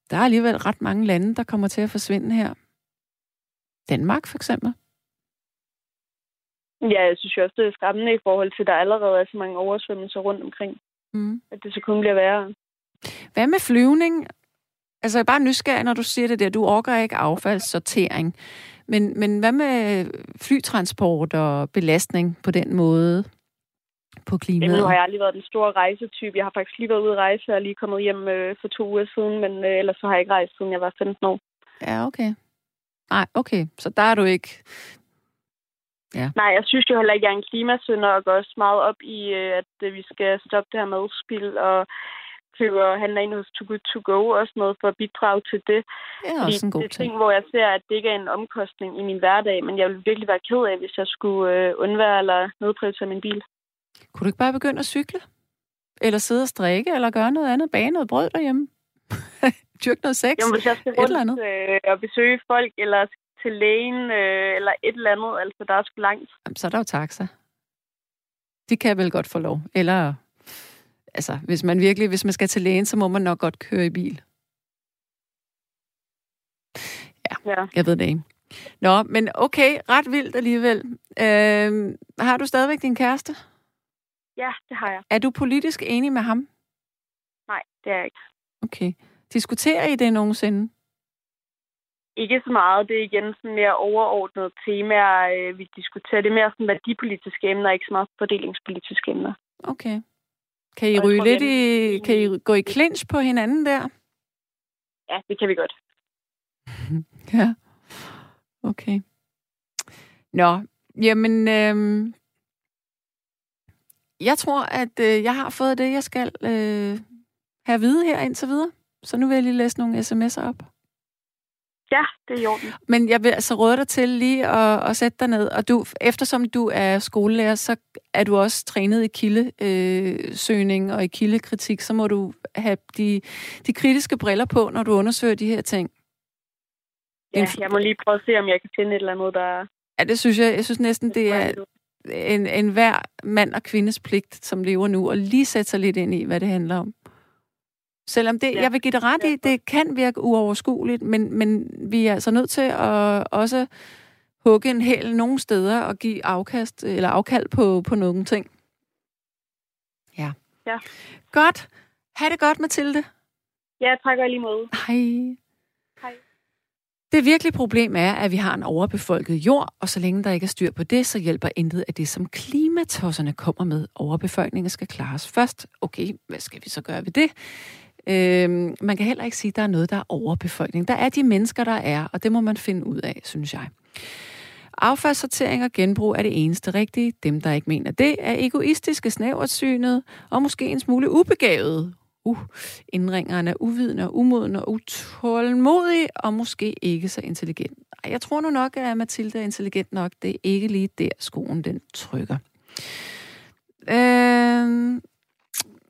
der er alligevel ret mange lande, der kommer til at forsvinde her. Danmark for eksempel. Ja, jeg synes jo også, det er skræmmende i forhold til, at der allerede er så mange oversvømmelser rundt omkring. Mm. At det så kun bliver værre. Hvad med flyvning? Altså, jeg er bare nysgerrig, når du siger det der. Du orker ikke affaldssortering. Men, men hvad med flytransport og belastning på den måde på klimaet? Nu har jeg aldrig været den store rejsetype. Jeg har faktisk lige været ude at rejse og lige kommet hjem øh, for to uger siden, men øh, ellers så har jeg ikke rejst, siden jeg var 15 år. Ja, okay. Nej, okay. Så der er du ikke Ja. Nej, jeg synes jo heller ikke, jeg er en klimasønder og går også meget op i, øh, at øh, vi skal stoppe det her madspil og køber handler ind hos Too Good To Go og sådan noget for at bidrage til det. Det er også en god det er ting, hvor jeg ser, at det ikke er en omkostning i min hverdag, men jeg ville virkelig være ked af, hvis jeg skulle øh, undvære eller nedprioritere min bil. Kunne du ikke bare begynde at cykle? Eller sidde og strikke, eller gøre noget andet, bage noget brød derhjemme? Dyrke noget sex? Jamen, hvis jeg skal rundt øh, og besøge folk, eller til lægen øh, eller et eller andet. Altså, der er sgu langt. Jamen, så er der jo taxa. De kan vel godt få lov. Eller, altså, hvis man virkelig, hvis man skal til lægen, så må man nok godt køre i bil. Ja, ja. jeg ved det ikke. Nå, men okay, ret vildt alligevel. Øh, har du stadigvæk din kæreste? Ja, det har jeg. Er du politisk enig med ham? Nej, det er jeg ikke. Okay. Diskuterer I det nogensinde? Ikke så meget. Det er igen sådan mere overordnet temaer, øh, vi diskuterer. Det er mere sådan værdipolitiske emner, ikke så meget fordelingspolitiske emner. Okay. Kan I ryge lidt i... Kan I gå i clinch på hinanden der? Ja, det kan vi godt. Ja. Okay. Nå, jamen... Øhm, jeg tror, at øh, jeg har fået det, jeg skal øh, have at vide her indtil videre. Så nu vil jeg lige læse nogle sms'er op. Ja, det er i orden. Men jeg vil altså råde dig til lige at, at sætte dig ned. Og du, eftersom du er skolelærer, så er du også trænet i kildesøgning og i kildekritik. Så må du have de, de kritiske briller på, når du undersøger de her ting. Ja, jeg må lige prøve at se, om jeg kan finde et eller andet, der... Ja, det synes jeg. Jeg synes næsten, det er en, en hver mand og kvindes pligt, som lever nu, og lige sætte sig lidt ind i, hvad det handler om. Selvom det, ja. jeg vil give det ret i, det kan virke uoverskueligt, men, men vi er altså nødt til at også hugge en hæl nogle steder og give afkast eller afkald på, på nogle ting. Ja. Ja. Godt. Ha' det godt, Mathilde. Ja, tak og lige måde. Hej. Hej. Det virkelige problem er, at vi har en overbefolket jord, og så længe der ikke er styr på det, så hjælper intet af det, som klimatosserne kommer med. Overbefolkningen skal klares først. Okay, hvad skal vi så gøre ved det? Øhm, man kan heller ikke sige, at der er noget, der er overbefolkning. Der er de mennesker, der er, og det må man finde ud af, synes jeg. Affaldssortering og genbrug er det eneste rigtige. Dem, der ikke mener det, er egoistiske, snæversynet og måske en smule ubegavet. Uh, indringeren er uvidende og umodende og utålmodig og måske ikke så intelligent. Jeg tror nu nok, at Mathilde er intelligent nok. Det er ikke lige der, skoen den trykker. Øh,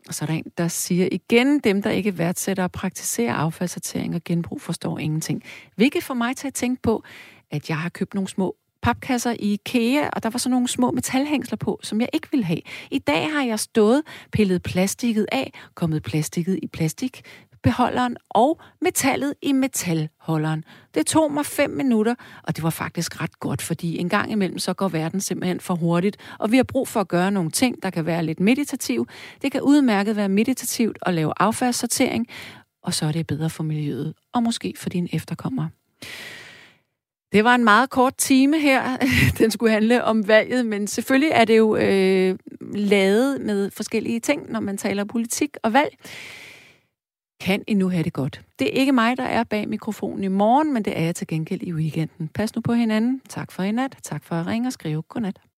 og så er der en, der siger igen, dem der ikke værdsætter og praktiserer affaldssortering og genbrug, forstår ingenting. Hvilket får mig til at tænke på, at jeg har købt nogle små papkasser i IKEA, og der var så nogle små metalhængsler på, som jeg ikke ville have. I dag har jeg stået, pillet plastikket af, kommet plastikket i plastik, beholderen og metallet i metalholderen. Det tog mig fem minutter, og det var faktisk ret godt, fordi en gang imellem så går verden simpelthen for hurtigt, og vi har brug for at gøre nogle ting, der kan være lidt meditativ. Det kan udmærket være meditativt at lave affaldssortering, og så er det bedre for miljøet, og måske for dine efterkommere. Det var en meget kort time her. Den skulle handle om valget, men selvfølgelig er det jo øh, lavet med forskellige ting, når man taler politik og valg. Kan I nu have det godt? Det er ikke mig, der er bag mikrofonen i morgen, men det er jeg til gengæld i weekenden. Pas nu på hinanden. Tak for i nat. Tak for at ringe og skrive. Godnat.